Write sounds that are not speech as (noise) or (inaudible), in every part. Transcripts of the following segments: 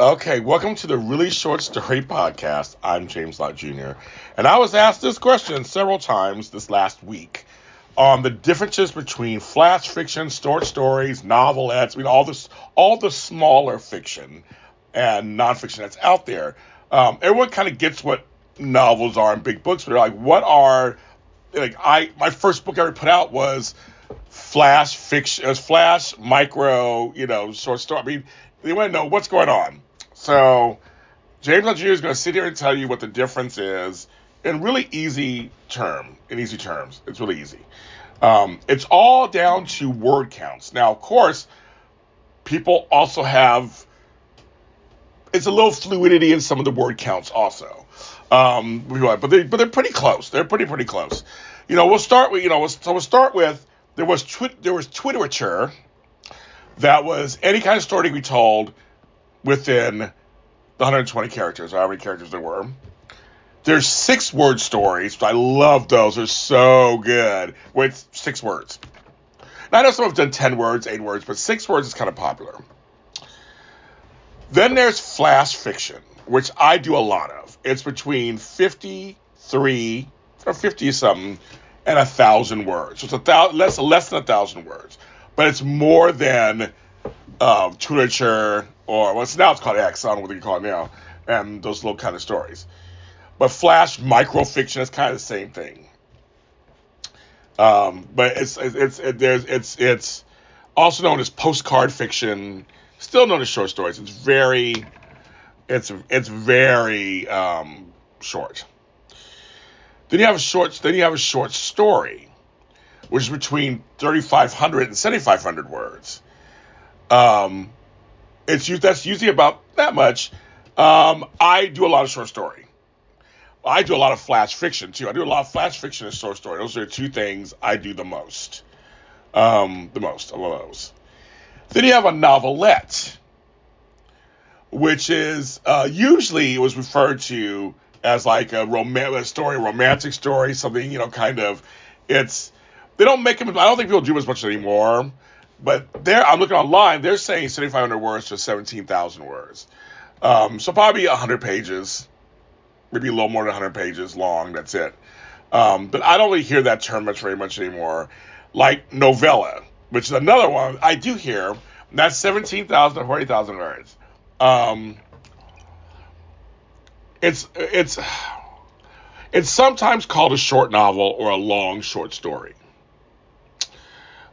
Okay, welcome to the Really Short Story Podcast. I'm James Lott Jr. And I was asked this question several times this last week on the differences between flash fiction, short stories, novelettes, I mean all this all the smaller fiction and nonfiction that's out there. Um, everyone kind of gets what novels are and big books, but like, what are like I my first book I ever put out was flash fiction, as flash micro, you know, short story. I mean, they want to know what's going on. So James Jr. is going to sit here and tell you what the difference is in really easy term, in easy terms. It's really easy. Um, it's all down to word counts. Now, of course, people also have it's a little fluidity in some of the word counts also. Um, but they but they're pretty close. They're pretty pretty close. You know, we'll start with you know so we'll start with there was twi- there was Twitterature that was any kind of story to be told within the 120 characters, however many characters there were. There's six word stories. I love those. They're so good with six words. Now, I know some have done 10 words, 8 words, but 6 words is kind of popular. Then there's flash fiction, which I do a lot of. It's between 53 or 50 something and a thousand words. So it's a thousand, less, less than a thousand words, but it's more than uh, Twitter or well, now it's called X. I don't know what you call it now, and those little kind of stories. But flash microfiction is kind of the same thing. Um, but it's it's it's it, there's it's it's also known as postcard fiction, still known as short stories. It's very it's it's very um, short. Then you have a short then you have a short story, which is between 3,500 and 7,500 words. Um, it's that's usually about that much. Um, I do a lot of short story. I do a lot of flash fiction too. I do a lot of flash fiction and short story. Those are two things I do the most. Um, the most of those. Then you have a novelette, which is uh, usually was referred to as like a romantic story, romantic story, something you know, kind of. It's they don't make them. I don't think people do as much anymore. But there, I'm looking online. They're saying 7,500 words to 17,000 words. Um, so probably 100 pages, maybe a little more than 100 pages long. That's it. Um, but I don't really hear that term much very much anymore. Like novella, which is another one I do hear. That's 17,000 to 40,000 words. Um, it's it's it's sometimes called a short novel or a long short story.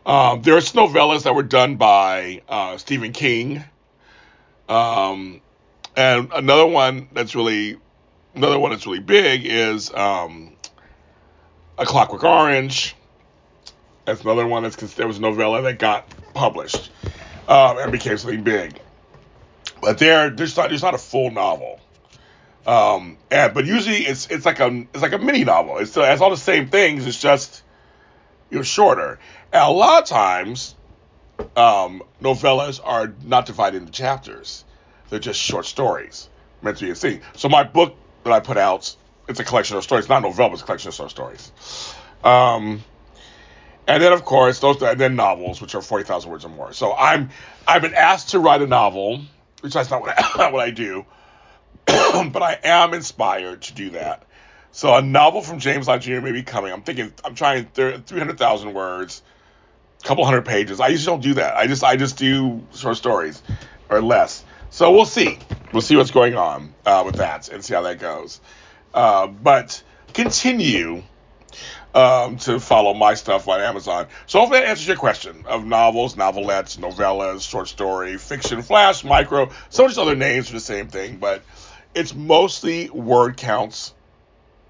Um, there's novellas that were done by uh, Stephen King, um, and another one that's really another one that's really big is um, A Clockwork Orange. That's another one that's there was a novella that got published um, and became something big. But there, there's not there's not a full novel. Um, and but usually it's it's like a it's like a mini novel. It's, it has all the same things. It's just you know shorter. And a lot of times, um, novellas are not divided into chapters. They're just short stories meant to be a scene. So my book that I put out, it's a collection of stories. Not novellas, it's a collection of short stories. Um, and then of course those and then novels, which are forty thousand words or more. So I'm I've been asked to write a novel, which that's not what I, (laughs) not what I do, (clears throat) but I am inspired to do that. So a novel from James Jr. may be coming. I'm thinking I'm trying three hundred thousand words, a couple hundred pages. I usually don't do that. I just I just do short stories or less. So we'll see. We'll see what's going on uh, with that and see how that goes. Uh, but continue um, to follow my stuff on Amazon. So hopefully that answers your question of novels, novelettes, novellas, short story, fiction, flash, micro, of these other names for the same thing, but it's mostly word counts.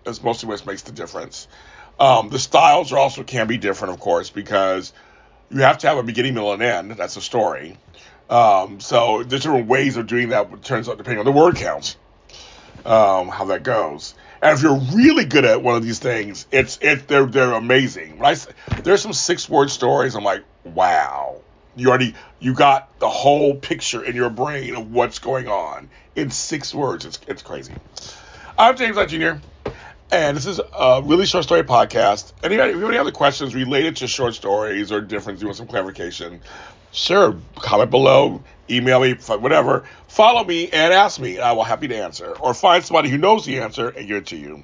That's mostly what makes the difference. Um, the styles are also can be different, of course, because you have to have a beginning, middle, and end. That's a story. Um, so there's different ways of doing that. It turns out depending on the word counts, um, how that goes. And if you're really good at one of these things, it's it they're they're amazing. Right? There's some six word stories. I'm like, wow. You already you got the whole picture in your brain of what's going on in six words. It's it's crazy. I'm James Lott Jr. And this is a really short story podcast. Anybody, if you have any questions related to short stories or difference, you want some clarification, sure, comment below, email me, whatever. Follow me and ask me. I will happy to answer. Or find somebody who knows the answer and give it to you.